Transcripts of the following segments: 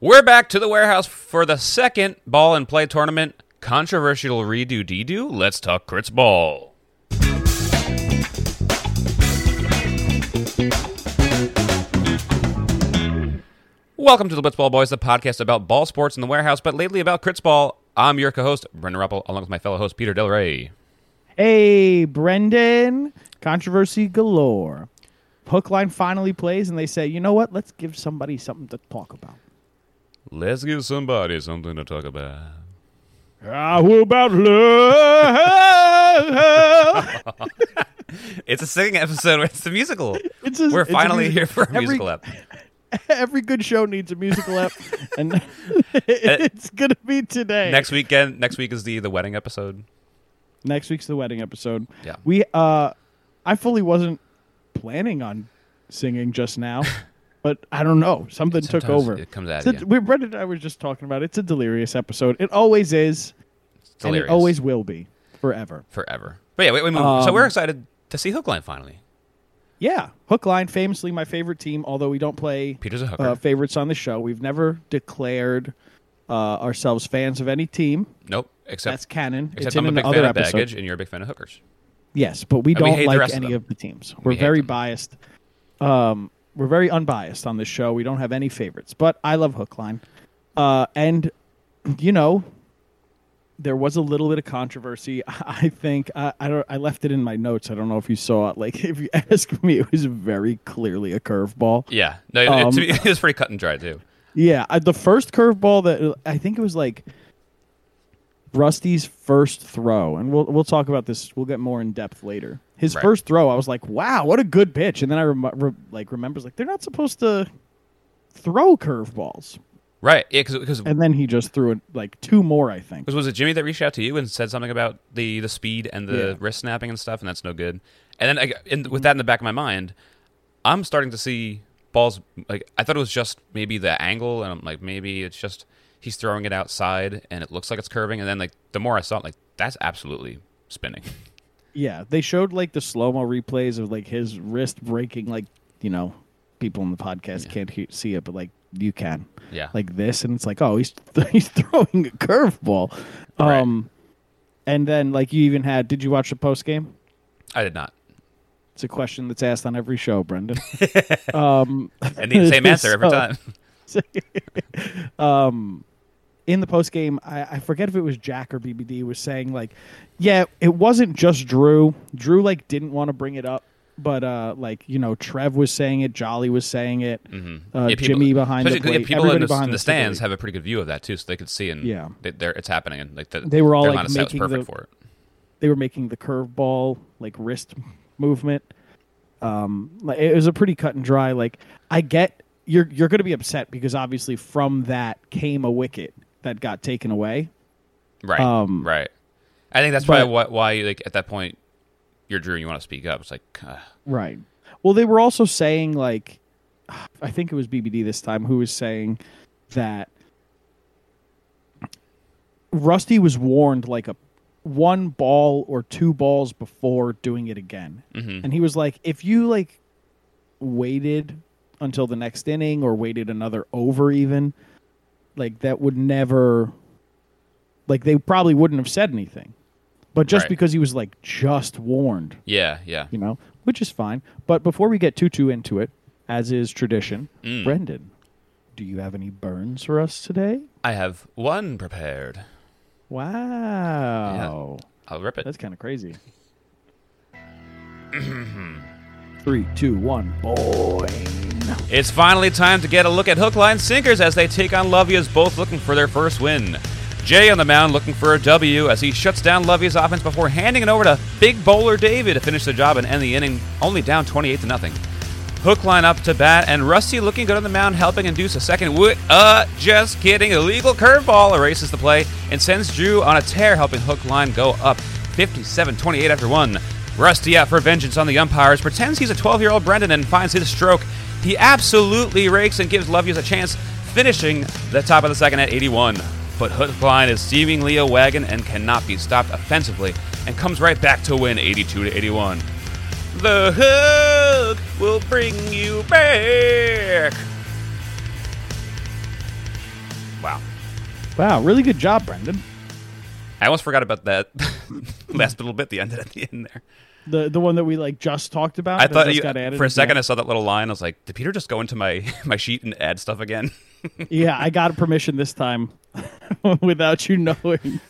We're back to the warehouse for the second Ball In Play tournament. Controversial redo dedo. Let's talk crits ball. Welcome to the Blitzball Boys, the podcast about ball sports in the warehouse, but lately about crits ball. I'm your co-host, Brendan Ruppel, along with my fellow host, Peter Del Rey. Hey, Brendan. Controversy galore. Hookline finally plays, and they say, you know what? Let's give somebody something to talk about. Let's give somebody something to talk about. How about love? It's a singing episode. where It's a musical. It's a- We're it's a finally musical. here for a Every- musical app. Every good show needs a musical app, and it's gonna be today. Next weekend. Next week is the the wedding episode. next week's the wedding episode. Yeah. we. uh I fully wasn't planning on singing just now, but I don't know. Something took over. It comes out It's a- we Brendan and I were just talking about it. It's a delirious episode. It always is, It's and it always will be forever. forever. But yeah, wait, wait, move. so Um, we're excited to see Hookline finally. Yeah, Hookline, famously my favorite team. Although we don't play Peter's a hooker. uh, favorites on the show, we've never declared uh, ourselves fans of any team. nope. Except That's canon. except it's I'm in a big fan of episode. baggage, and you're a big fan of hookers. Yes, but we And don't the like of any of, the teams. We're hate very biased. Um, we're very unbiased on this show. We don't have any favorites, but I love Hookline. Uh, and you know, there was a little bit of controversy. I think I, I don't. I left it in my notes. I don't know if you saw it. Like, if you ask me, it was very clearly a curveball. Yeah. No, it, Um, me, it was pretty cut and dry too. Yeah, I, the first curveball that I think it was like Rusty's first throw, and we'll we'll talk about this. We'll get more in depth later. His Right. first throw, I was like, "Wow, what a good pitch!" And then I rem- re- like remembers like they're not supposed to throw curveballs, Right. Yeah. Because and then he just threw it like two more. I think. was it Jimmy that reached out to you and said something about the the speed and the Yeah. wrist snapping and stuff, and that's no good. And then I, in, with that in the back of my mind, I'm starting to see balls. Like I thought it was just maybe the angle, and I'm like maybe it's just he's throwing it outside and it looks like it's curving. And then like the more I saw it, like that's absolutely spinning. Yeah, they showed like the slow mo replays of like his wrist breaking. Like you know, people in the podcast can't he- see it, but like you can. Yeah. like this, and it's like, oh, he's he's throwing a curveball. Right. Um, and then like you even had, did you watch the post game? I did not. It's a question that's asked on every show, Brendan. um, And the same answer every time. In the post game, I, I forget if it was Jack or BBD was saying like, yeah, it wasn't just Drew. Drew like didn't want to bring it up, but uh, like you know, Trev was saying it, Jolly was saying it, uh, Mm-hmm. Yeah, people- Jimmy behind the especially- yeah, plate, people in the, in the stands area. have a pretty good view of that too, so they could see and Yeah. they, they're, it's happening and like the, They were all, like, line of sight making perfect the- for it. they were making the curveball like wrist movement. Um, like, it was a pretty cut and dry. Like I get you're you're going to be upset because obviously from that came a wicket that got taken away. Right. Um, right. I think that's but- probably why, why like at that point you're Drew, you want to speak up. It's like uh, Right. Well, they were also saying like, I think it was BBD this time who was saying that Rusty was warned like a one ball or two balls before doing it again, Mm-hmm. and he was like, if you like waited until the next inning or waited another over, even like that would never, like they probably wouldn't have said anything. But just Right. because he was like just warned, yeah, yeah. you know, which is fine. But before we get too too into it, as is tradition, Mm. Brendan, do you have any burns for us today? I have one prepared. Wow, I'll rip it. that's kind of crazy. Three, two, one, boy. It's finally time to get a look at hook, line, sinkers as they take on Lovia's, both looking for their first win. Jay on the mound looking for a W as he shuts down Lovia's offense before handing it over to big bowler David to finish the job and end the inning, only down 28 to nothing. Hook line up to bat, and Rusty looking good on the mound, helping induce a second. Wo- uh, just kidding. Illegal curveball erases the play and sends Drew on a tear, helping Hook line go up 57 28 after one. Rusty out for vengeance on the umpires, pretends he's a 12 year old Brendan and finds his stroke. He absolutely rakes and gives Lovius a chance, finishing the top of the second at 81. But Hookline is seemingly a wagon and cannot be stopped offensively, and comes right back to win 82 to 81. The hook will bring you back. Wow. Wow, really good job, Brendan. I almost forgot about that last little bit. The end at the end there. The the one that we like just talked about. I thought you, got added for a second I saw that little line. I was like, did Peter just go into my my sheet and add stuff again? yeah, I got permission this time without you knowing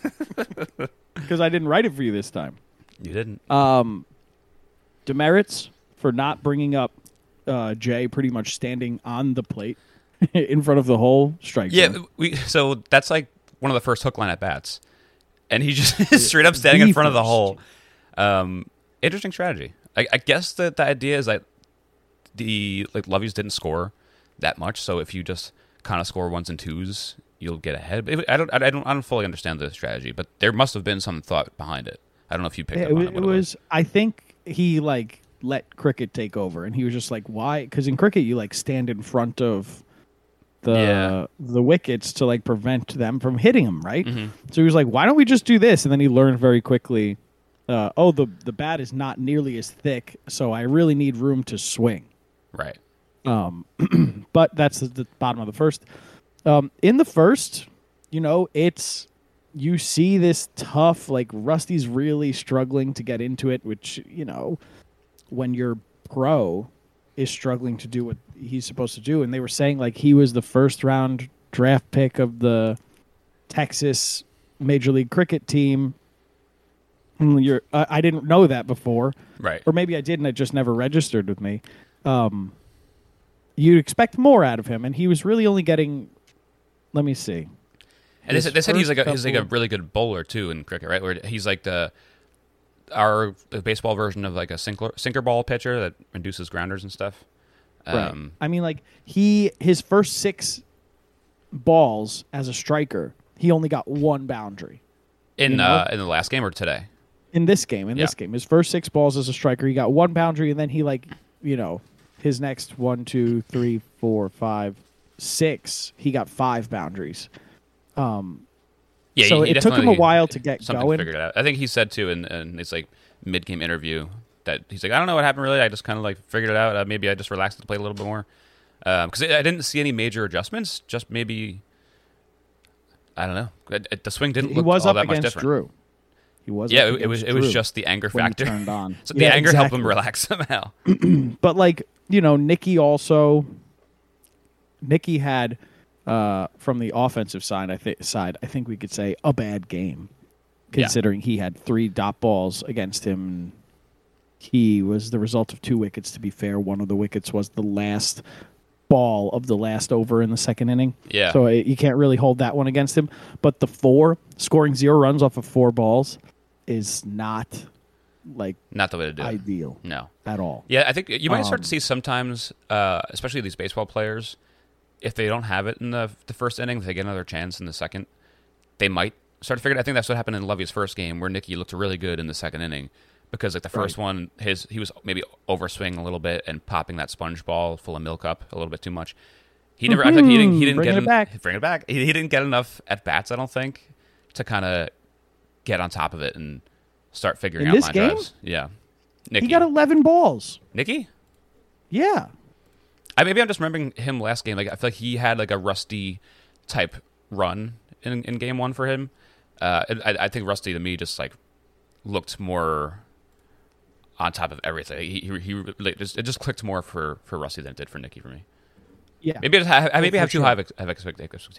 because I didn't write it for you this time. you didn't. Um, demerits for not bringing up uh, Jay pretty much standing on the plate in front of the whole strike yeah, zone. we. So that's like one of the first hook line at bats, and he just straight up standing The in front of the first. hole. Um, interesting strategy. I, I guess that the idea is that the like Loveys didn't score that much, so if you just kind of score ones and twos, you'll get ahead. But I don't, I don't, I don't fully understand the strategy, but there must have been some thought behind it. I don't know if you picked Yeah, up it, on it. it was. I think he like let cricket take over, and he was just like, "Why?" Because in cricket, you like stand in front of the Yeah. the wickets to like prevent them from hitting him, right? Mm-hmm. So he was like, "Why don't we just do this?" And then he learned very quickly, uh, "Oh, the the bat is not nearly as thick, so I really need room to swing." right. but that's the, the bottom of the first. Um, in the first, you know, it's you see this tough, like Rusty's really struggling to get into it, which you know, when your pro is struggling to do what he's supposed to do, and they were saying like he was the first round draft pick of the Texas Major League Cricket team. Hmm, You're, I, I didn't know that before Right. or maybe I didn't. it just never registered with me. Um, you'd expect more out of him, and he was really only getting. Let me see. And they said, they said he's like a, he's like a really good bowler too in cricket, right? Where he's like the our the baseball version of like a sinker sinker ball pitcher that induces grounders and stuff. Um, I mean, like he his first six balls as a striker, he only got one boundary. in you know? uh, in the last game or today. In this game, in this game, his first six balls as a striker, he got one boundary, and then he like, you know, his next one, two, three, four, five, six, he got five boundaries. Um, Yeah, so it took him a while to get something going. figured out. I think he said too in, in his like mid game interview that he's like, I don't know what happened really. I just kind of like figured it out. Uh, maybe I just relaxed the plate a little bit more because I I didn't see any major adjustments. Just maybe I don't know. It- it- the swing didn't he look was all up that much against different. Drew. He was. Yeah, it, it was it was just the anger factor. turned on. So the Yeah, anger helped him relax somehow. But like you know, Nikki also. Nikki had, uh, from the offensive side, I think side, I think we could say a bad game, Yeah. considering he had three dot balls against him. He was the result of two wickets. To be fair, one of the wickets was the last ball of the last over in the second inning. Yeah. So uh, you can't really hold that one against him. But the four scoring zero runs off of four balls is not like Not the way to do it. ideal No. at all. Yeah, I think you might start Um, to see sometimes, uh, especially these baseball players, if they don't have it in the the first inning, if they get another chance in the second, they might start to figure. it. I think that's what happened in Lovey's first game, where Nicky looked really good in the second inning because like the first one, his he was maybe overswinging a little bit and popping that sponge ball full of milk up a little bit too much. He never, I think he didn't, he didn't Bringing get it en- back. bring it back. He, he didn't get enough at bats, I don't think, to kind of get on top of it and start figuring In out this line game? drives. Yeah, Nicky, He got 11 balls. Nicky. Yeah. I maybe I'm just remembering him last game. Like I feel like he had like a rusty type run in in game one for him. Uh, I, I think Rusty to me just like looked more on top of everything. He he, he like, just, it just clicked more for for Rusty than it did for Nicky for me. Yeah. Maybe I maybe I have too sure. high of of expect- expectations.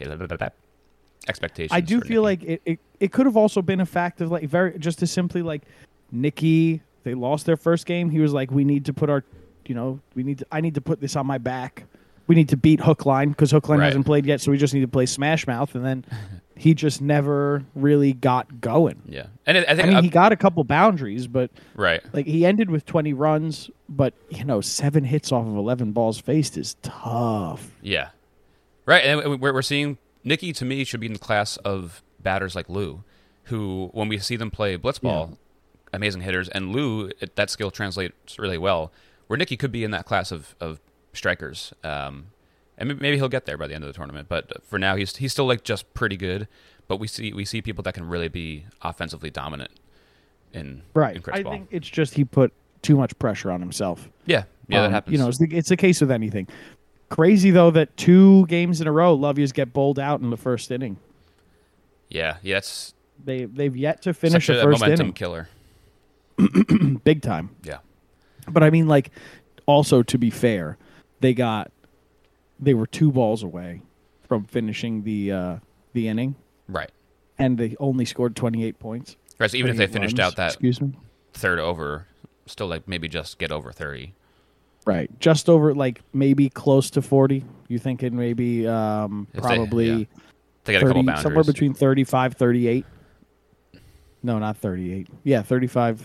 Expectations. I do feel Nicky. like it, it, it could have also been a fact of like very just as simply like Nikki, they lost their first game. He was like, we need to put our, you know, we need to, I need to put this on my back. We need to beat Hookline because Hookline Right. hasn't played yet, so we just need to play Smash Mouth. And then he just never really got going. yeah, and it, I I think mean, uh, he got a couple boundaries, but right. like he ended with 20 runs, but you know, seven hits off of 11 balls faced is tough. Yeah, right. And we're we're seeing Nicky to me should be in the class of batters like Lou, who when we see them play blitzball, amazing hitters, and Lou it, that skill translates really well. Where Nikki could be in that class of of strikers, um, and maybe he'll get there by the end of the tournament. But for now, he's he's still like just pretty good. But we see we see people that can really be offensively dominant in Right. in I ball. think it's just he put too much pressure on himself. yeah, yeah, that Um, happens. You know, it's the, it's a case with anything. Crazy though that two games in a row, Lovey's get bowled out in the first inning. Yeah, yes. They they've yet to finish a first momentum inning, killer. big time. Yeah, But I mean, like, also to be fair, they got they were two balls away from finishing the uh, the inning, right. and they only scored twenty eight points. Right. So even if they finished runs, out that excuse me, third over, still like maybe just get over thirty. Right, just over like maybe close to forty. You thinking maybe um, If they- probably yeah. They got a couple 30 boundaries. somewhere between 35, 38. No, not thirty eight. Yeah, thirty five,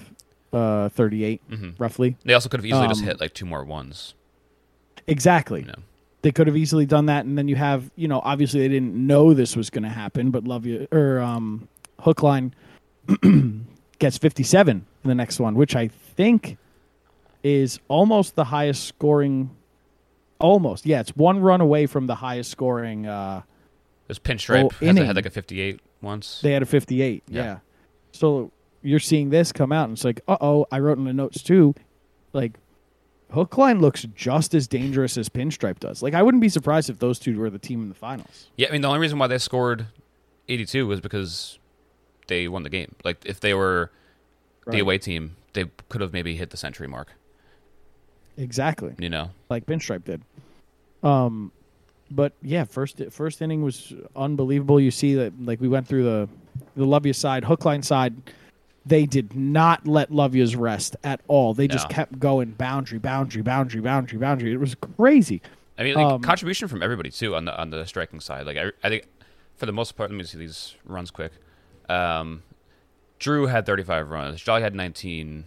uh, thirty eight, Mhm. roughly. They also could have easily just Um, hit like two more ones. Exactly. They could have easily done that and then you have you know obviously they didn't know this was going to happen but love you or um hookline gets 57 in the next one which i think is almost the highest scoring almost yeah it's one run away from the highest scoring uh it was pinstripe Oh, had like a fifty-eight once. they had a 58 Yeah. yeah, so you're seeing this come out and it's like uh-oh i wrote in the notes too like hookline looks just as dangerous as pinstripe does like i wouldn't be surprised if those two were the team in the finals Yeah, I mean the only reason why they scored eighty-two was because they won the game. Like if they were the away team, they could have maybe hit the century mark. Exactly, You know. like Pinstripe did. Um, but yeah, first first inning was unbelievable. You see that like we went through the the Lovia side, hook line side. They did not let Lovia's rest at all. They just kept going boundary, boundary, boundary, boundary, boundary. It was crazy. I mean, like, Um, contribution from everybody too on the on the striking side. Like I, I think for the most part, let me see these runs quick. Um, Drew had 35 runs. Jolly had 19.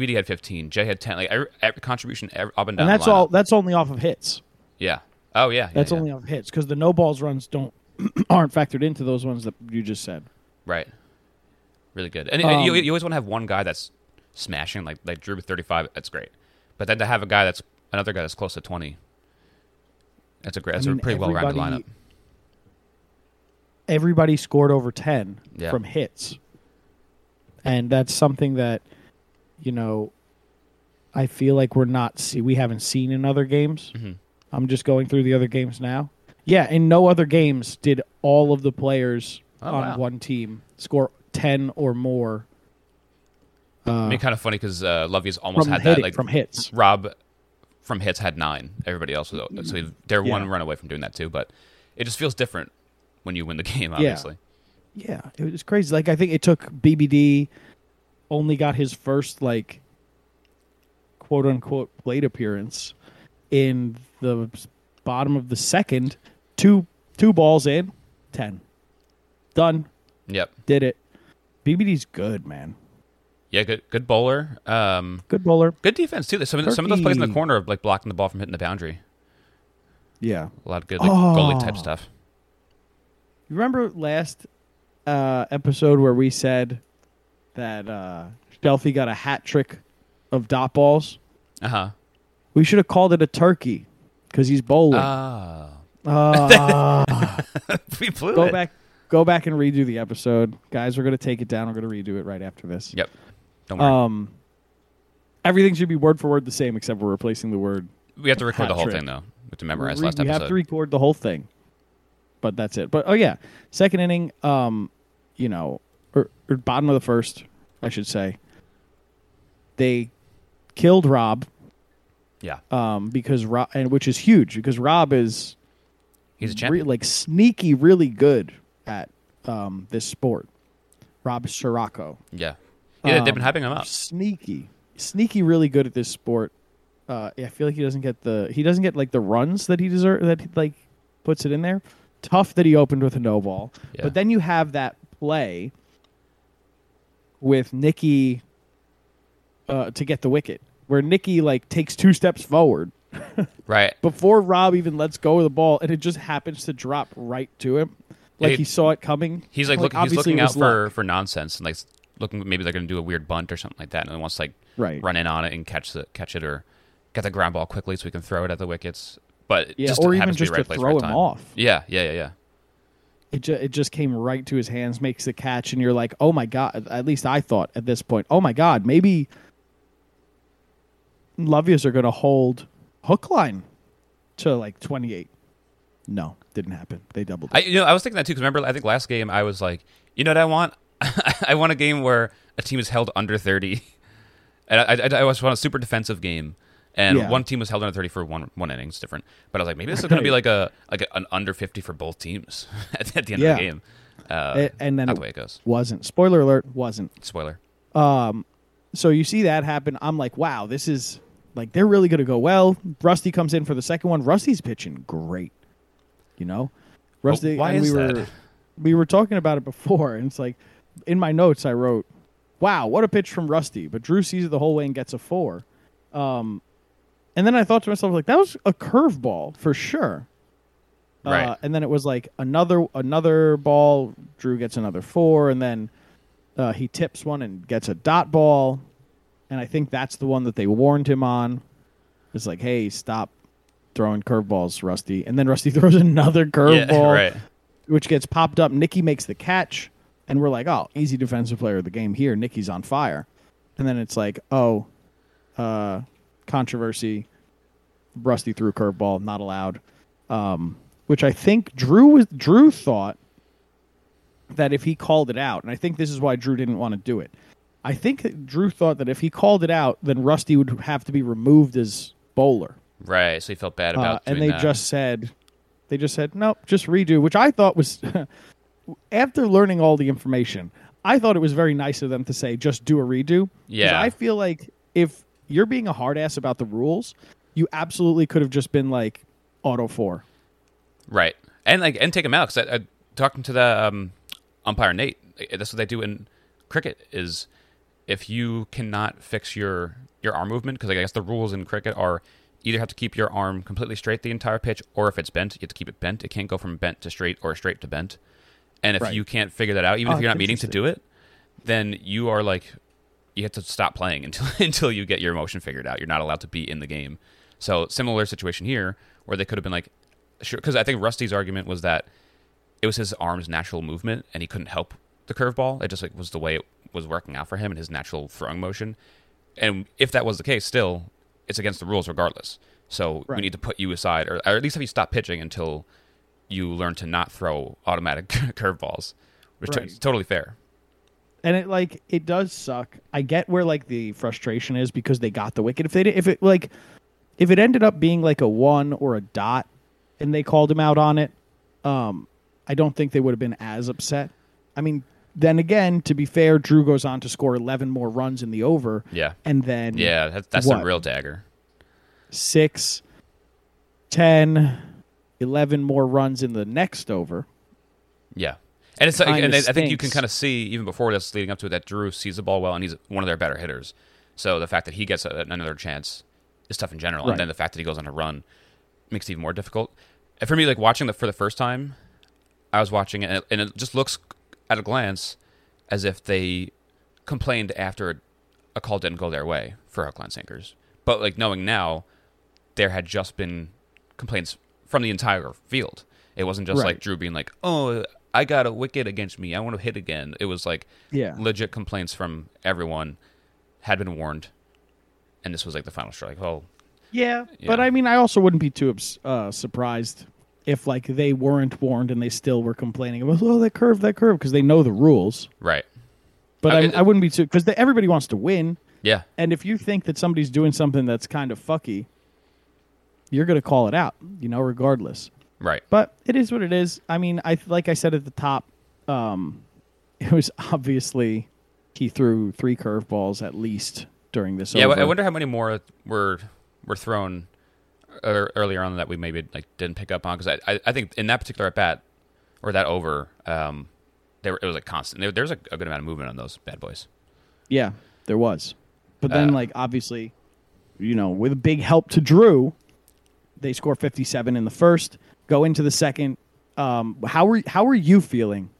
BBD had 15. Jay had 10. Like every, every contribution every, up and down. And that's all. That's only off of hits. Yeah. Oh yeah. yeah, That's yeah. only off of hits because the no balls runs don't aren't factored into those ones that you just said. right. Really good. And, and you, Um, you always want to have one guy that's smashing, like like Drew with 35. That's great. But then to have a guy that's another guy that's close to 20. That's a great. That's mean, a pretty well rounded lineup. everybody- scored over ten Yeah. from hits, and that's something that you know I feel like we're not see we haven't seen in other games. Mhm. I'm just going through the other games now. Yeah, in no other games did all of the players Oh, on wow. one team score ten or more I mean, kind of funny because uh, Lovey's almost had hitting, that. Like from hits. Rob from hits had nine. Everybody else was so they're Yeah. one run away from doing that too. But it just feels different when you win the game. Obviously, Yeah, it was crazy. Like I think it took BBD only got his first like quote unquote plate appearance in the bottom of the second. Two two balls in, ten. Done. yep, Did it. BBD's good, man. yeah, good, good bowler. Um, Good bowler. good defense too. Some of, some of those plays in the corner, of, like blocking the ball from hitting the boundary. Yeah. A lot of good like goalie type Oh. stuff. You remember last uh, episode where we said that uh, Shelfie got a hat trick of dot balls? Uh huh. We should have called it a turkey because he's bowling. Ah, Ah. we blew go it. back, go back and redo the episode, guys. We're gonna take it down. We're gonna redo it right after this. Yep. Don't worry. Um, everything should be word for word the same, except we're replacing the word. we have to record the whole trick. thing though. We have to memorize we last we episode. have to record the whole thing, but that's it. But oh yeah, second inning. Um, you know, or, or bottom of the first, I should say. They killed Rob. yeah, Um, because Rob, and which is huge because Rob is he's a re- like sneaky, really good at um, this sport. Rob Sirocco, yeah, yeah. they've been um, hyping him up. sneaky, sneaky, really good at this sport. Uh, I feel like he doesn't get the he doesn't get like the runs that he deserve that he, like puts it in there. Tough that he opened with a no ball, Yeah. but then you have that play with Nikki uh, to get the wicket, where Nikki like takes two steps forward Right. before Rob even lets go of the ball, and it just happens to drop right to him, like he- he, saw it coming. He's like, looking. He's looking out for luck. for nonsense and like looking. Maybe they're going to do a weird bunt or something like that, and then wants to like Right. run in on it and catch the catch it or get the ground ball quickly so we can throw it at the wickets. But Yeah, just or even just to, right to place, throw right him time. off. Yeah, yeah, yeah, yeah. It ju- it just came right to his hands, makes the catch, and you're like, oh my god. At least I thought at this point, oh my god, maybe Lovias are going to hold hook line to like 28. No, didn't happen. They doubled. I you know I was thinking that too because remember I think last game I was like you know what I want I want a game where a team is held under thirty and I I, I always want a super defensive game and Yeah. one team was held under thirty for one one inning it's different but I was like maybe this is going to be like a like a, an under fifty for both teams at, at the end Yeah. of the game uh, A- and then it the way it goes wasn't. Spoiler alert, wasn't. spoiler Um, so you see that happen. I'm like, wow, this is like they're really going to go well. Rusty comes in for the second one. Rusty's pitching great. You know, Rusty. why and we is were that? we were talking about it before, and it's like in my notes I wrote, "Wow, what a pitch from Rusty!" But Drew sees it the whole way and gets a four. Um, and then I thought to myself, like that was a curveball for sure. Uh, Right. and then it was like another another ball. Drew gets another four, and then uh, he tips one and gets a dot ball. And I think that's the one that they warned him on. It's like, hey, stop throwing curveballs, Rusty. And then Rusty throws another curveball, yeah right which gets popped up. Nicky makes the catch, and we're like, oh, easy defensive player of the game here. Nicky's on fire. And then it's like, oh, uh, controversy. Rusty threw a curveball, not allowed. Um, which I think Drew was Drew thought that if he called it out, and I think this is why Drew didn't want to do it. I think Drew thought that if he called it out, then Rusty would have to be removed as bowler. right so he felt bad Uh, about and they that. just said, they just said, nope, just redo, which I thought was, after learning all the information, I thought it was very nice of them to say, just do a redo. Yeah. I feel like if you're being a hard ass about the rules, you absolutely could have just been like auto four. Right, and like and take him out because I, I talking to the um, umpire Nate. eh, That's what they do in cricket. Is if you cannot fix your your arm movement because I guess the rules in cricket are either have to keep your arm completely straight the entire pitch, or if it's bent, you have to keep it bent. It can't go from bent to straight or straight to bent. And if Right. you can't figure that out, even Oh, if you're not meaning to do it, then you are like you have to stop playing until until you get your emotion figured out. You're not allowed to be in the game. So similar situation here, where they could have been like, sure, because I think Rusty's argument was that it was his arm's natural movement, and he couldn't help the curveball. It just like was the way it was working out for him and his natural throwing motion. And if that was the case, still, it's against the rules regardless. So we need to put you aside, or, or at least have you stop pitching until you learn to not throw automatic curveballs, which Right. is totally fair. And it like it does suck. I get where like the frustration is because they got the wicket. If they did, if it like if it ended up being like a one or a dot, and they called him out on it, um, I don't think they would have been as upset. I mean, then again, to be fair, Drew goes on to score eleven more runs in the over, Yeah, and then yeah, that's, that's the What? real dagger. six, ten, eleven more runs in the next over. Yeah. And it's like, and I think you can kind of see even before this leading up to it that Drew sees the ball well and he's one of their better hitters. So the fact that he gets a, another chance is tough in general, Right. and then the fact that he goes on a run makes it even more difficult. And for me, like watching the for the first time, I was watching it and it, and it just looks at a glance as if they complained after a call didn't go their way for hook line sinkers. But like knowing now, there had just been complaints from the entire field. It wasn't just Right. like Drew being like, "Oh, I got a wicket against me. I want to hit again." It was like Yeah. legit complaints from everyone had been warned, and this was like the final straw. Like, oh, Yeah, Yeah. but I mean, I also wouldn't be too uh, surprised if like they weren't warned and they still were complaining about oh that curve, that curve, because they know the rules. right, But I I wouldn't be too because everybody wants to win, yeah, and if you think that somebody's doing something that's kind of fucky, you're gonna call it out, you know, regardless. Right, But it is what it is. I mean, I like I said at the top, um, it was obviously he threw three curveballs at least during this. yeah. over. I wonder how many more were were thrown ear- earlier on that we maybe like didn't pick up on because I, I I think in that particular at bat or that over, um, there were, it was like constant. There, there's a, a good amount of movement on those bad boys. Yeah, there was. But then, Uh, like, obviously, you know, with a big help to Drew, they score 57 in the first, go into the second. Um, how are how are you feeling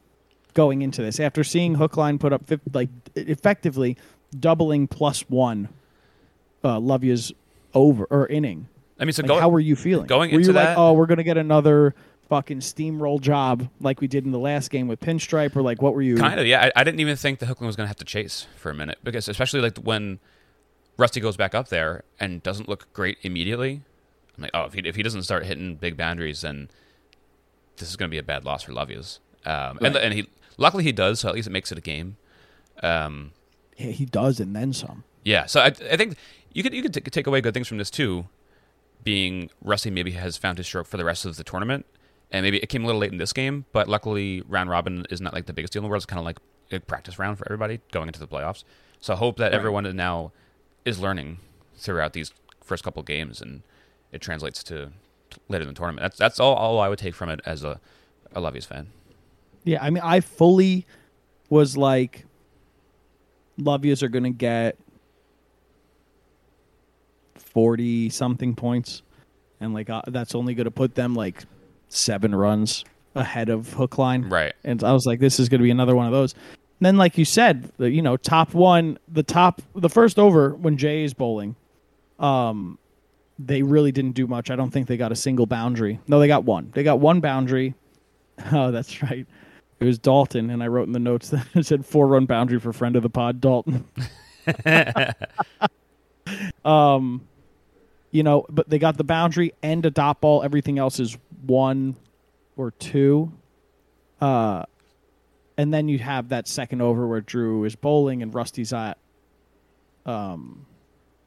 going into this after seeing Hookline put up 50, like effectively doubling plus one uh, Lovia's over or inning? I mean, so Like, go, how were you feeling? going into were into you that- like, oh, we're gonna get another fucking steamroll job like we did in the last game with Pinstripe, or like what were you? Kind of, yeah. I, I didn't even think the Hookline was going to have to chase for a minute because, especially like when Rusty goes back up there and doesn't look great immediately, I'm like, oh, if he if he doesn't start hitting big boundaries, then this is going to be a bad loss for Lavias. Um, and Right. and he luckily he does, so at least it makes it a game. Um, Yeah, he does, and then some. yeah, so I, I think you could you could t- take away good things from this too, being Rusty maybe has found his stroke for the rest of the tournament, and maybe it came a little late in this game, but luckily round robin is not like the biggest deal in the world. It's kind of like a practice round for everybody going into the playoffs. So I hope that Right. everyone now is learning throughout these first couple games, and it translates to later in the tournament. That's that's all, all I would take from it as a a Levies fan. Yeah, I mean, I fully was like, Lovias are going to get 40 something points. And like, uh, that's only going to put them like seven runs ahead of Hookline. Right. And I was like, this is going to be another one of those. And then, like you said, the, you know, top one, the top, the first over when Jay is bowling, um, they really didn't do much. I don't think they got a single boundary. No, they got one. They got one boundary. Oh, that's right. It was Dalton, and I wrote in the notes that it said four run boundary for friend of the pod, Dalton. um, you know, but they got the boundary and a dot ball. Everything else is one or two. Uh, and then you have that second over where Drew is bowling and Rusty's at, um,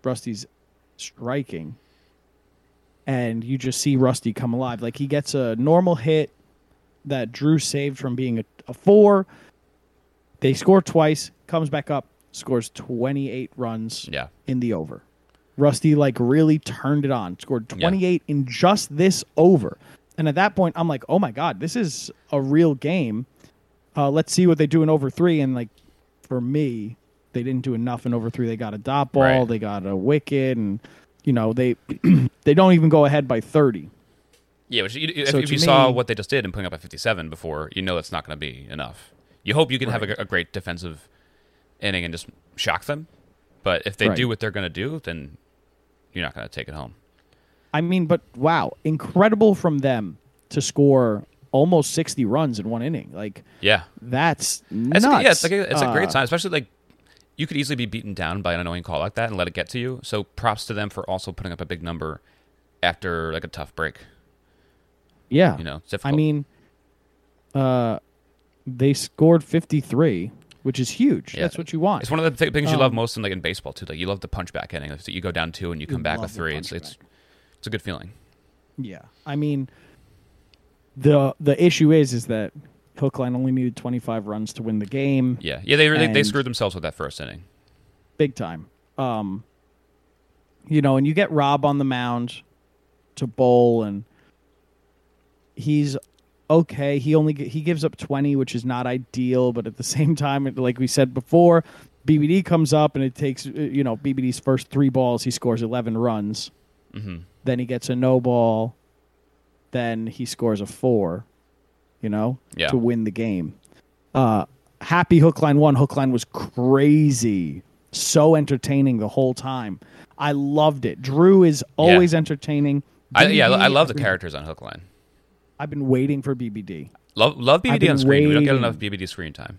Rusty's striking, and you just see Rusty come alive. Like he gets a normal hit that Drew saved from being a, a four. They score twice, comes back up, scores 28 runs Yeah. in the over. Rusty like really turned it on, scored 28 in just this over. And at that point, I'm like, oh my God, this is a real game. Uh, let's see what they do in over three. And like for me, they didn't do enough in over three. They got a dot ball, Right. they got a wicket, and you know they they don't even go ahead by 30. Yeah, which you, if, So if to you saw what they just did in putting up a 57 before, you know it's not going to be enough. You hope you can have a, a great defensive inning and just shock them, but if they Right. do what they're going to do, then you're not going to take it home. I mean, but wow, incredible from them to score almost 60 runs in one inning. Like Yeah, that's It's, nuts. yeah, it's like a, it's a great Uh, sign, especially like you could easily be beaten down by an annoying call like that and let it get to you. So props to them for also putting up a big number after like a tough break. Yeah, You know, I mean, uh, they scored 53, which is huge. Yeah. That's what you want. it's one of the th- things you love um, most in like in baseball too. Like you love the punchback inning. Like, so you go down two and you come back with three. It's it's it's a good feeling. Yeah, I mean, the the issue is is that Hookline only needed 25 runs to win the game, Yeah, yeah. They really they screwed themselves with that first inning. big time. Um, you know, and you get Rob on the mound to bowl, and he's okay. He only he gives up 20, which is not ideal, but at the same time, like we said before, BBD comes up and it takes uh, you know BBD's first three balls, he scores 11 runs. hmm Then he gets a no ball. Then he scores a four, you know, Yeah. to win the game. Uh, happy Hookline one. Hookline was crazy, so entertaining the whole time. I loved it. Drew is always entertaining. I, yeah, I, BBD, love the characters on Hookline. I've been waiting for BBD. Love love BBD on screen. We don't get enough BBD screen time.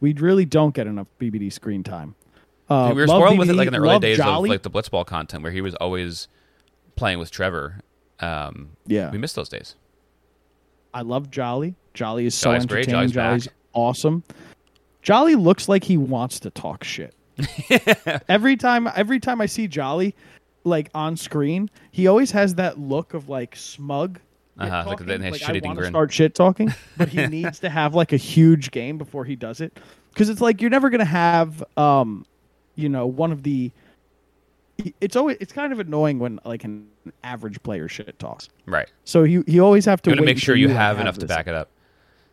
We really don't get enough BBD screen time. Uh, we were spoiled with it like in the early days Jolly. of like the blitzball content where he was always playing with Trevor. Um, yeah, we missed those days. I love Jolly. Jolly is so Jolly's great. entertaining. Jolly's Jolly's back. awesome. Jolly looks like he wants to talk shit. every time every time I see Jolly like on screen, he always has that look of like smug. Uh-huh, like that like, shit-eating wanna grin. start shit talking, but he needs to have like a huge game before he does it. Because it's like you're never gonna have um, you know, one of the it's always it's kind of annoying when like an average player shit talks. Right. So you you always have to You got to wait make sure you like, have enough to back it up.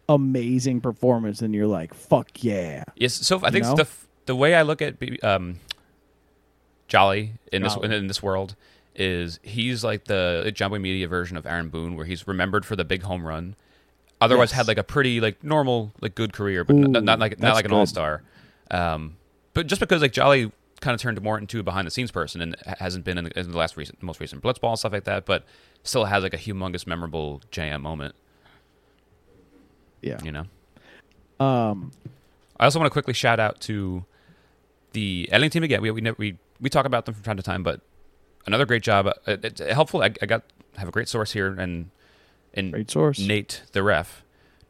Amazing performance, and you're like, "Fuck yeah!" Yes. So I think know? the the way I look at um, Jolly in this in this world is he's like the Jomboy Media version of Aaron Boone, where he's remembered for the big home run. Otherwise, Yes. had like a pretty like normal like good career, but Ooh, not, not like not like an all star. Um, but just because like Jolly kind of turned more into a behind the scenes person and hasn't been in the, in the last recent most recent Blitzball stuff like that, but still has like a humongous memorable JM moment. Yeah. You know. Um. I also want to quickly shout out to the editing team again. We we we we talk about them from time to time, but another great job. Uh, it's helpful. I, I got have a great source here, and and Great source. Nate, the ref,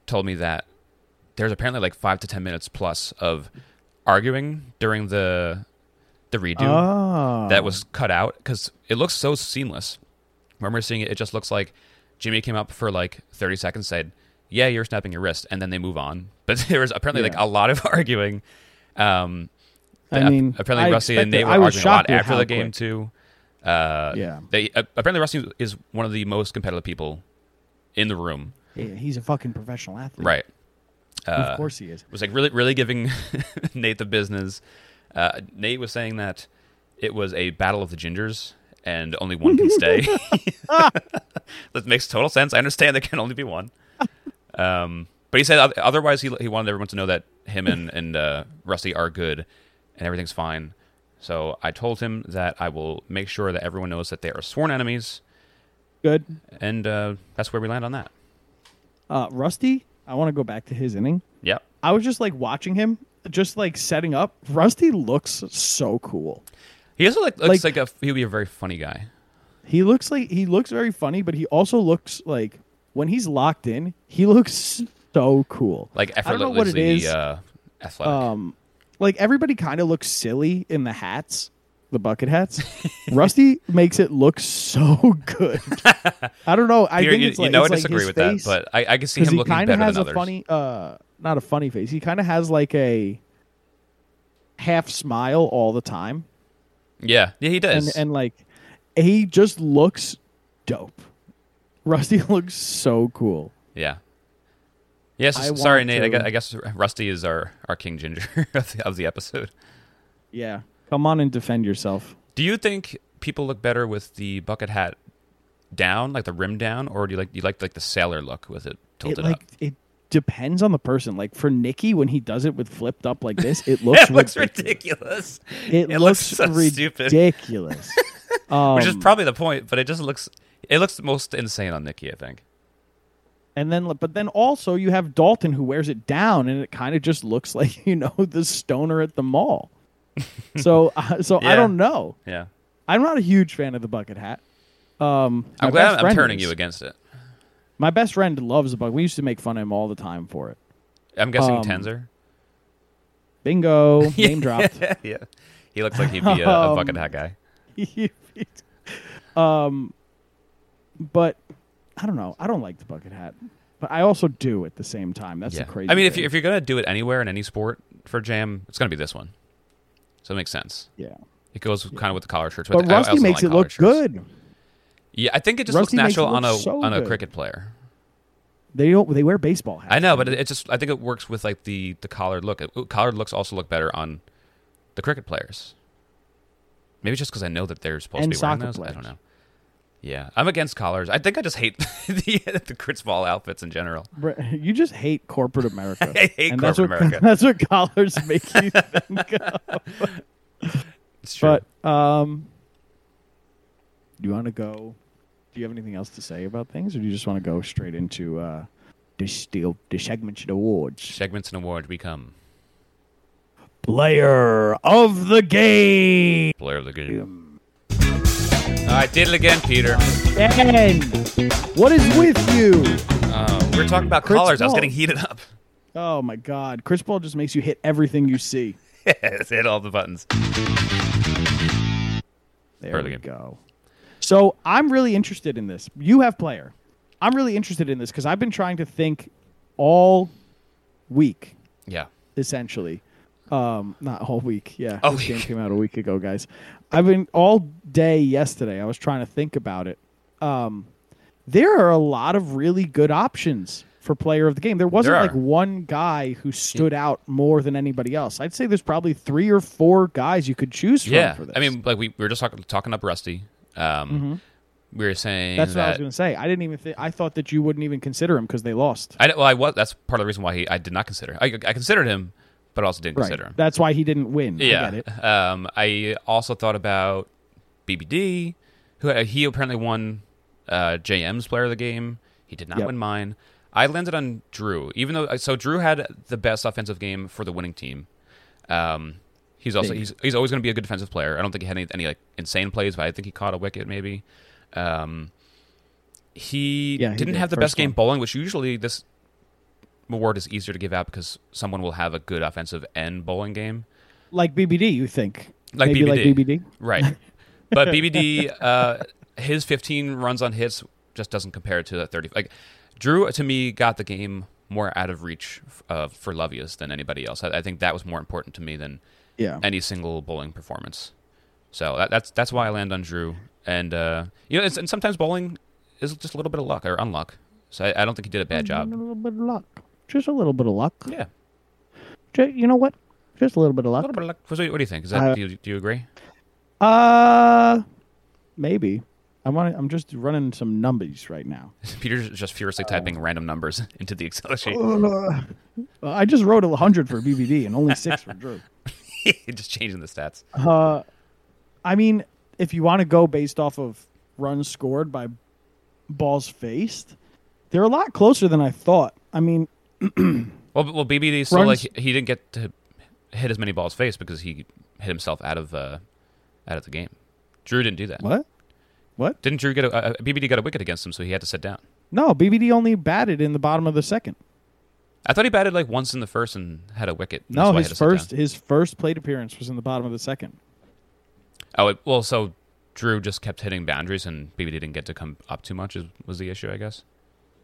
told me that there's apparently like five to ten minutes plus of arguing during the the redo Oh. that was cut out because it looks so seamless. Remember seeing it; it just looks like Jimmy came up for like 30 seconds, said, "Yeah, you're snapping your wrist," and then they move on. But there was apparently like a lot of arguing. Um, I mean, apparently I Rusty and Nate were arguing a lot after the game quick. too. Uh, Yeah. they uh, apparently Rusty is one of the most competitive people in the room. Yeah, he's a fucking professional athlete. Right. Uh, of course he is. was like really really giving Nate the business. Uh, Nate was saying that it was a battle of the gingers and only one can stay. that makes total sense. I understand there can only be one. Um, but he said otherwise he he wanted everyone to know that him and and uh, Rusty are good and everything's fine. So I told him that I will make sure that everyone knows that they are sworn enemies, Good. and uh, that's where we land on that. Uh, Rusty, I want to go back to his inning. Yep. I was just like watching him, just like setting up. Rusty looks so cool. He also like looks Like- like, a he'll be a very funny guy. He looks like he looks very funny, but he also looks like when he's locked in, he looks so cool. Like I don't know what it is. Uh, athletic. Um, like everybody kind of looks silly in the hats, the bucket hats. Rusty makes it look so good. I don't know. I Peter, think you, it's you like, know I like disagree with face, that, but I, I can see him looking better has than a others. funny, uh, not a funny face. He kind of has like a half smile all the time, yeah, yeah, he does. and like he just looks dope. Rusty looks so cool. yeah. Yes, I sorry, Nate. I to- guess, I guess Rusty is our, our King Ginger of the, of the episode. Yeah, come on and defend yourself. Do you think people look better with the bucket hat down, like the rim down, or do you like you like like the sailor look with it It tilted like up? it depends on the person. Like for Nikki, when he does it with flipped up like this, it looks it looks ridiculous. ridiculous. It, It looks, looks so stupid. ridiculous. um, Which is probably the point, but it just looks it looks most insane on Nikki. I think. and then, but then also you have Dalton who wears it down, and it kind of just looks like you know the stoner at the mall. so, uh, so I don't know. Yeah, I'm not a huge fan of the bucket hat. Um, I'm glad I'm turning is. you against it. My best friend loves the bucket. We used to make fun of him all the time for it. I'm guessing Um, Tenzer. Bingo, name dropped. yeah, he looks like he'd be a, a Um, bucket hat guy. um, but I don't know. I don't like the bucket hat, but I also do at the same time. That's yeah. the crazy. I mean, if thing. you if you're gonna do it anywhere in any sport for jam, it's gonna be this one. So it makes sense. yeah, It goes kind of with the collar shirts. but I Rusty makes like it look shirts. good. Yeah, I think it just Rusty looks natural on a so on a good. cricket player. They don't. They wear baseball hats. I know, but it, it just I think it works with like the the collared look. It, collared looks also look better on the cricket players. Maybe just because I know that they're supposed And to be wearing those. I don't know. Yeah, I'm against collars. I think I just hate the the ball outfits in general. You just hate corporate America. I hate and that's corporate what, America. That's what collars make you think of. It's true. But um, do you want to go? Do you have anything else to say about things, or do you just want to go straight into uh, the still the segments and awards? Segments and awards become Player of the game. player of the game. All right, did it again, Peter. And what is with you? Uh, we were talking about Crits collars. I was getting heated up. Oh my God, Chris Paul just makes you hit everything you see. Yes, hit all the buttons. There Early we go. So I'm really interested in this. You have player. I'm really interested in this because I've been trying to think all week, Yeah. essentially. Um, not all week. Yeah, All this game came out a week ago, guys. I've been all day yesterday. I was trying to think about it. Um, there are a lot of really good options for player of the game. There wasn't There like one guy who stood out more than anybody else. I'd say there's probably three or four guys you could choose from Yeah. for this. I mean, like we, we were just talking, talking up Rusty. Um, We were saying Mm-hmm. That's what I was going to say. I didn't even. Th- I thought that you wouldn't even consider him because they lost. I, well, I was. That's part of the reason why he, I did not consider. I, I considered him, but also didn't consider him. That's why he didn't win. I yeah. get it. Um, I also thought about BBD, who uh, he apparently won uh, JM's player of the game. He did not Yep. win mine. I landed on Drew, even though so Drew had the best offensive game for the winning team. Um, He's also he's he's always going to be a good defensive player. I don't think he had any, any like insane plays, but I think he caught a wicket maybe. Um, he Yeah, he didn't did, have the first best game one. bowling, which usually this award is easier to give out because someone will have a good offensive and bowling game. like BBD, you think? Like Maybe like BBD. BBD. Right. but BBD, uh, his 15 runs on hits just doesn't compare to that 30. Like, Drew, to me, got the game more out of reach uh, for Lovius than anybody else. I, I think that was more important to me than Yeah. any single bowling performance. So that, that's that's why I land on Drew. And, uh, you know, it's, and sometimes bowling is just a little bit of luck or unluck. So I, I don't think he did a bad job. A little bit of luck. Just a little bit of luck. Yeah. Ju- You know what? Just a little bit of luck. A little bit of luck. What do you, what do you think? Is that, Uh, do, you, do you agree? Uh, maybe. I want. I'm just running some numbers right now. Peter's just furiously typing random numbers into the Excel sheet. Uh, I just wrote a hundred for BBD and only six for Drew. just changing the stats. Uh, I mean, if you want to go based off of runs scored by balls faced, they're a lot closer than I thought. I mean, Well, well, BBD still Runs- like he didn't get to hit as many balls faced because he hit himself out of uh, out of the game. Drew didn't do that. what? What? Didn't Drew get a uh, BBD got a wicket against him, so he had to sit down. No, BBD only batted in the bottom of the second. I thought he batted like once in the first and had a wicket. That's No, his had to sit first his first plate appearance was in the bottom of the second. Oh, it, well, so Drew just kept hitting boundaries, and BBD didn't get to come up too much. Is, was the issue, I guess?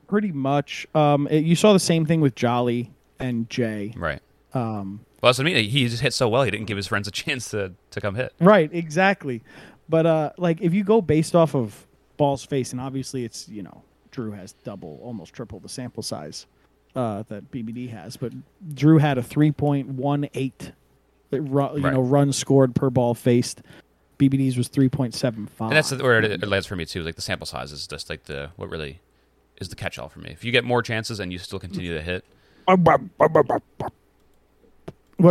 Pretty much. Um, it- you saw the same thing with Jolly and Jay. Right. Um, Well, that's what I mean. He just hit so well, he didn't give his friends a chance to to come hit. right, exactly. But uh, like if you go based off of balls face, and obviously it's you know Drew has double, almost triple the sample size uh, that BBD has, but Drew had a three point one eight, you Right. know, runs scored per ball faced. BBD's was three point seven five. And that's where it, it lands for me too. Like the sample size is just like the what really is the catch all for me. If you get more chances and you still continue to hit, What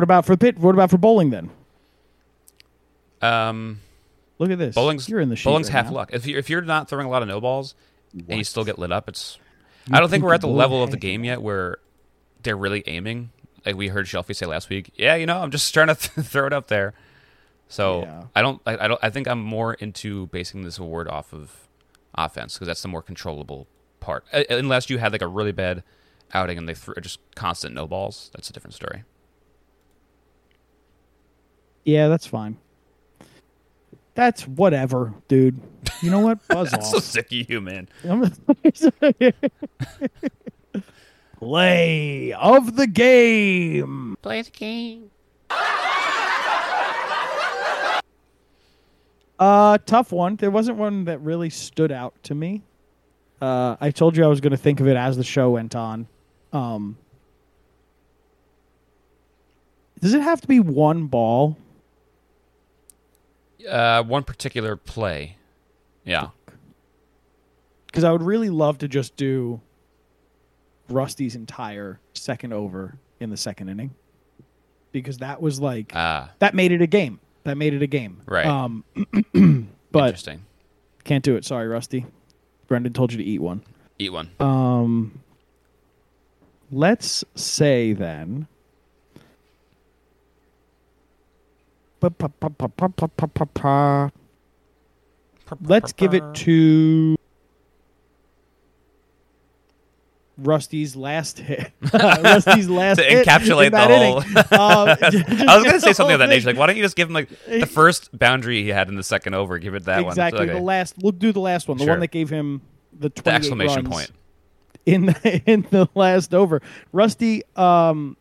about for pit? What about for bowling then? um, Look at this. bowling's You're in the bowling's right half now. luck. If you if you're not throwing a lot of no balls and you still get lit up, it's. I don't think we're at the level of the game yet where they're really aiming. Like we heard Shelfie say last week. Yeah, you know, I'm just trying to throw it up there. So Yeah. I don't. I, I don't. I think I'm more into basing this award off of offense because that's the more controllable part. Uh, unless you had like a really bad outing and they threw just constant no balls, that's a different story. Yeah, that's fine. That's whatever, dude. You know what? Buzz That's so off. sick of you, man. Play of the game. Play the game. Uh, tough one. There wasn't one that really stood out to me. Uh, I told you I was going to think of it as the show went on. Um, does it have to be one ball? Uh, one particular play. Yeah. Because I would really love to just do Rusty's entire second over in the second inning. Because that was like Ah, that made it a game. That made it a game. Right. Um, but interesting. can't do it. Sorry, Rusty. Brendan told you to eat one. Eat one. Um, let's say then. Let's give it to Rusty's last hit. Rusty's last To hit encapsulate the whole. Um, I was gonna say something of that nature. Like, why don't you just give him like the first boundary he had in the second over? Give it that one. exactly one. the last. We'll do the last one. The Sure. one that gave him the, The exclamation point. in the, in the last over. Rusty um,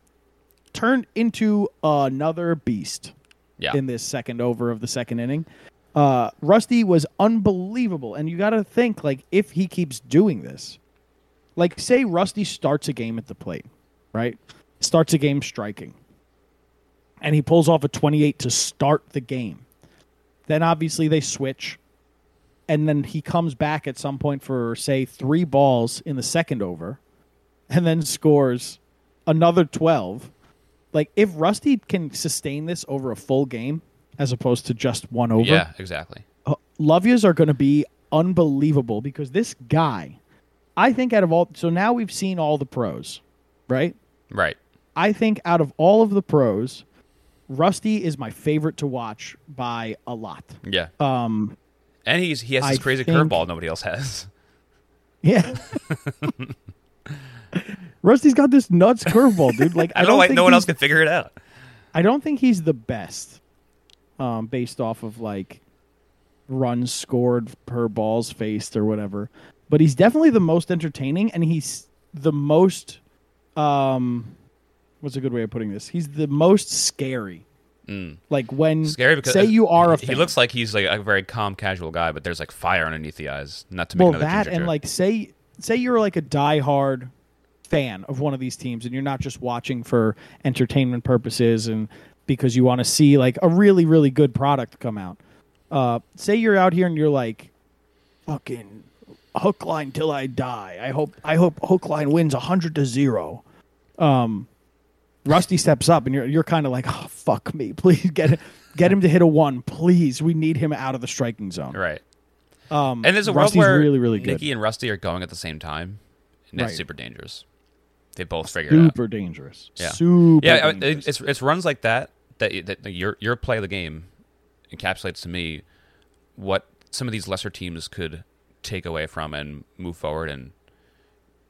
turned into another beast Yeah. in this second over of the second inning. Uh, Rusty was unbelievable, and you got to think like if he keeps doing this, like say Rusty starts a game at the plate, right? Starts a game striking, and he pulls off a twenty-eight to start the game. Then obviously they switch, and then he comes back at some point for say three balls in the second over, and then scores another twelve. Like if Rusty can sustain this over a full game as opposed to just one over, Yeah, exactly. uh, Love Yous are going to be unbelievable because this guy, I think out of all, so now we've seen all the pros, right? Right. I think out of all of the pros, Rusty is my favorite to watch by a lot. Yeah. Um, and he's he has this I crazy think- curveball nobody else has. yeah. Rusty's got this nuts curveball, dude. Like I don't know why think no one else can figure it out. I don't think he's the best, um, based off of like runs scored per balls faced or whatever. But he's definitely the most entertaining, and he's the most. Um, what's a good way of putting this? He's the most scary. Like when Scary because say you are a he, fan. he looks like he's like a very calm, casual guy, but there's like fire underneath the eyes. Not to make well that and joke. like say say you're like a diehard fan of one of these teams and you're not just watching for entertainment purposes and because you want to see like a really really good product come out uh say you're out here and you're like fucking Hookline till i die i hope i hope Hookline wins 100 to 0 um rusty steps up and you're you're kind of like oh fuck me please get it get him to hit a one please we need him out of the striking zone right. um And there's a Rusty's world where really really good Nikki and Rusty are going at the same time, and that's Right. super dangerous. They both figure it out. super dangerous. Yeah. Super Yeah, dangerous. it's it's runs like that that that your your play of the game encapsulates to me what some of these lesser teams could take away from and move forward and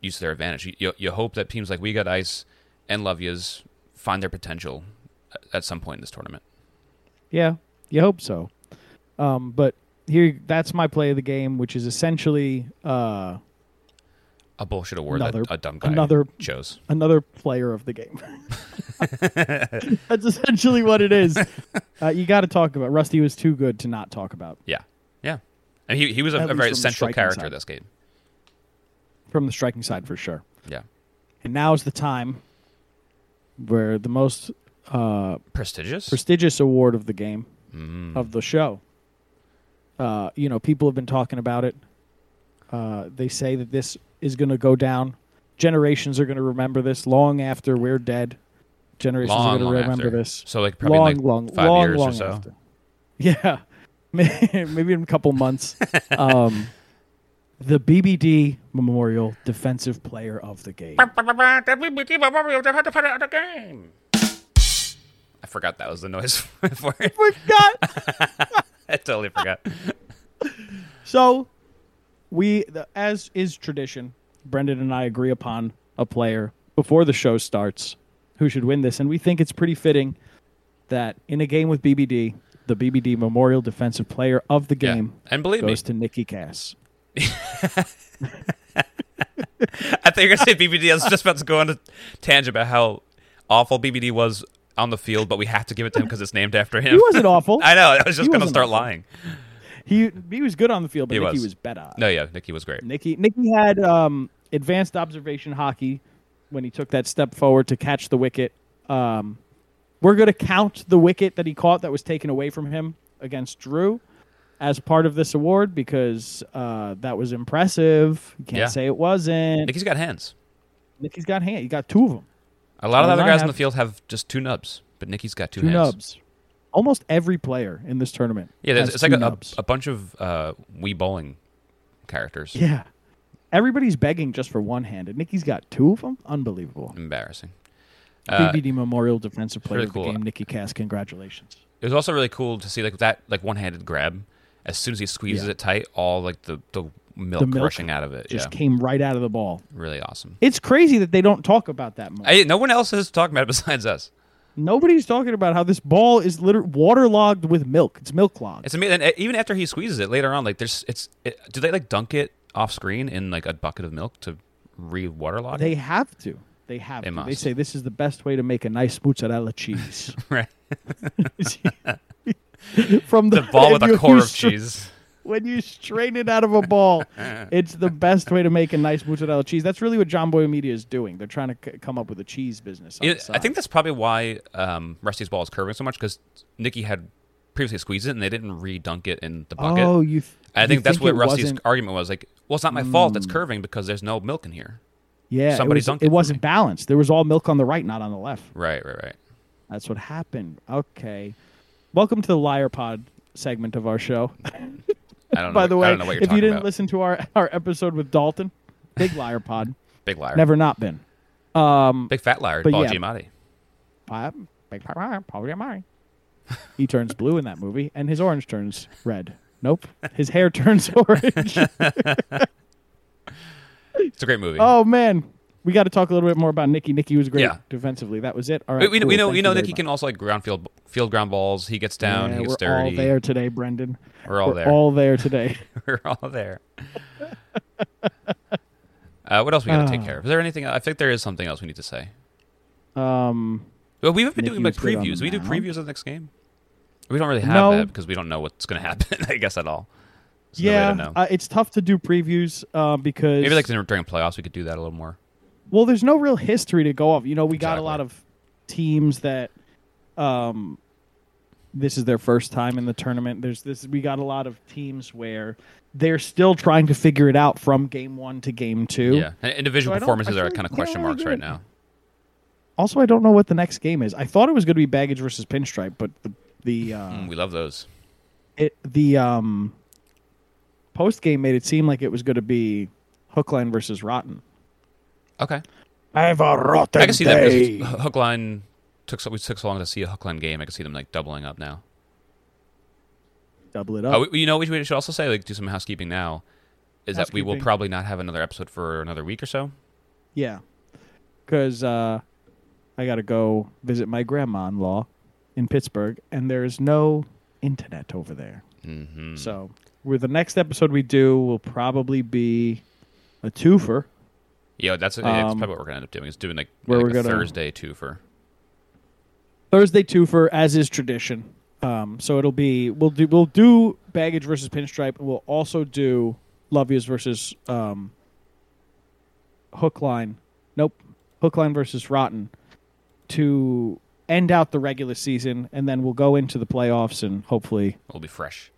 use to their advantage. You, you, you hope that teams like We Got Ice and Love Yous find their potential at- at some point in this tournament. yeah, you hope so. Um, but here, that's my play of the game, which is essentially uh, A bullshit award Another- that a dumb guy another- chose. another player of the game. that's essentially what it is. Uh, you got to talk about. Rusty was too good to not talk about Yeah, yeah, and he he was a, a very central character side. of this game. from the striking side for sure. Yeah, And now is the time where the most uh, prestigious. prestigious award of the game Mm. of the show. Uh, you know, people have been talking about it. Uh, they say that this is going to go down. Generations are going to remember this long after we're dead. Generations long, are going to remember after. this. So like probably long, like long, five long, years long or so. after. Yeah, maybe in a couple months. um, the BBD Memorial Defensive Player of the Game. I forgot that was the noise for it. Forgot. I totally forgot. So, we, the, as is tradition, Brendan and I agree upon a player before the show starts who should win this, and we think it's pretty fitting that in a game with BBD, the BBD Memorial Defensive Player of the Yeah. game And believe me, goes to Nikki Cass. I think you're gonna say BBD. I was just about to go on a tangent about how awful BBD was on the field, but we have to give it to him because it's named after him. He wasn't awful. I know. I was just gonna start awful. lying. He he was good on the field, but He Nikki was. was, better. No, yeah, Nikki was great. Nikki Nikki had um, advanced observation hockey when he took that step forward to catch the wicket. Um, we're going to count the wicket that he caught that was taken away from him against Drew as part of this award because uh, that was impressive. You can't Yeah. say it wasn't. Nikki's got hands. Nikki's got hands. He got two of them. A lot of the other guys in the field have just two nubs, but Nikki's got two, Two hands. nubs. Almost every player in this tournament. Yeah, there's, it's like a, a, bunch of uh, Wii bowling characters. yeah. Everybody's begging just for one handed. and Nikki's got two of them. Unbelievable. Embarrassing. Uh, BBD Memorial Defensive Player really of the. Game, Nikki Cass. Congratulations. It was also really cool to see like that like one handed grab. As soon as he squeezes Yeah. it tight, all like the, the milk The milk rushing out of it. Just yeah, came right out of the ball. really awesome. It's crazy that they don't talk about that much. I, no one else is talking about it besides us. Nobody's talking about how this ball is literally waterlogged with milk. It's milk clogged. It's amazing. And uh, even after he squeezes it later on, like there's it's. It, do they like dunk it off screen in like a bucket of milk to re-waterlog? They it? have to. They have They to. They say this is the best way to make a nice mozzarella cheese. right. From the, The ball with a core of cheese. When you strain it out of a ball, it's the best way to make a nice mozzarella cheese. That's really what Jomboy Media is doing. They're trying to c- come up with a cheese business. The I think that's probably why um, Rusty's ball is curving so much because Nikki had previously squeezed it and they didn't re-dunk it in the bucket. Oh, you. Th- I think that's what Rusty's wasn't- Mm. argument was. Like, well, it's not my fault it's curving because there's no milk in here. Yeah, somebody it, dunked was, it it wasn't me. balanced. There was all milk on the right, not on the left. Right, right, right. That's what happened. Okay. Welcome to the Liar Pod segment of our show. I don't know. By the way, I don't know what if you didn't about. listen to our, our episode with Dalton, big liar pod, Big liar. never not been. Um, Big fat liar. But Paul yeah. Giamatti. I- Big pie, probably mine. He turns blue in that movie, and his orange turns red. Nope, his hair turns orange. It's a great movie. oh man, we got to talk a little bit more about Nicky. Nicky was great Yeah. defensively. That was it. All right. we, we, cool. we know Thank we know Nicky can also like ground field field ground balls. He gets down. Yeah, he gets we're all there today, Brendan. We're all we're there. all there today. We're all there. uh, what else we got to take Ah. care of? Is there anything? I think there is something else we need to say. Um, Well, we've been Nicky doing like was good on previews. We do previews of the next game. We don't really have No. that because we don't know what's going to happen. I guess at all. There's no yeah, know. uh, it's tough to do previews uh, because Maybe like during playoffs, we could do that a little more. Well, there's no real history to go off. You know, we got a lot of teams that um this is their first time in the tournament. There's this we got a lot of teams where they're still trying to figure it out from game 1 to game 2. Yeah, and individual So performances are kind of question marks right now. Also, I don't know what the next game is. I thought it was going to be baggage versus pinstripe, but the the uh Mm, we love those. it the um post game made it seem like it was going to be hookline versus rotten. Okay, I have a rotten I can see that because Hookline took so we took so long to see a Hookline game. I can see them like doubling up now. Double it up. Oh, you know, what we should also say like do some housekeeping now. Is that we will probably not have another episode for another week or so. Yeah, because uh, I got to go visit my grandma-in-law in Pittsburgh, and there's no internet over there. Mm-hmm. So, where the next episode we do will probably be a twofer. Yeah, that's, that's Um, probably what we're gonna end up doing. Is doing like, where like we're gonna- Thursday two for. Thursday twofer, as is tradition. Um, so it'll be we'll do we'll do baggage versus pinstripe. We'll also do love yous versus um, Hookline. Nope, Hookline versus rotten to end out the regular season, and then we'll go into the playoffs and hopefully We'll be fresh.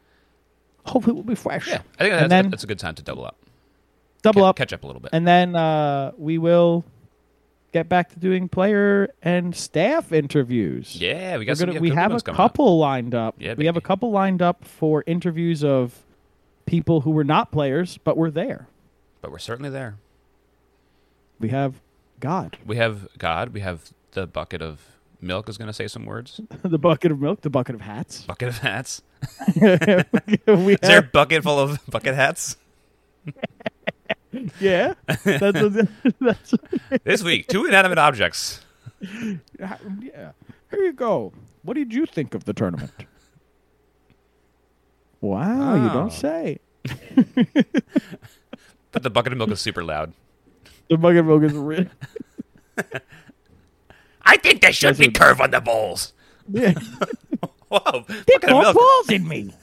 hopefully we'll be fresh. Yeah, I think that's, and then that's a good time to double up, double up, catch up a little bit. and then uh, we will get back to doing player and staff interviews. yeah, we got gonna- we have a coming up. couple lined up. Yeah, we have a couple lined up for interviews of people who were not players but were there. but we're certainly there. We have God, We have God. We have the bucket of milk is going to say some words. the bucket of milk, the bucket of hats. Bucket of hats. Is there a bucket full of bucket hats? yeah, that's, what- that's This week, two inanimate objects. yeah. Here you go. What did you think of the tournament? Wow, you Oh. don't ah. say. But the bucket of milk is super loud. The bucket of milk is real. I think there should be curve on the bowls. Yeah. Whoa, of balls in me.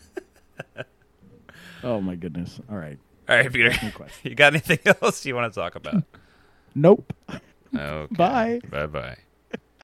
oh my goodness! All right. All right, Peter. You got anything else you want to talk about? Nope. Okay. Bye. Bye bye.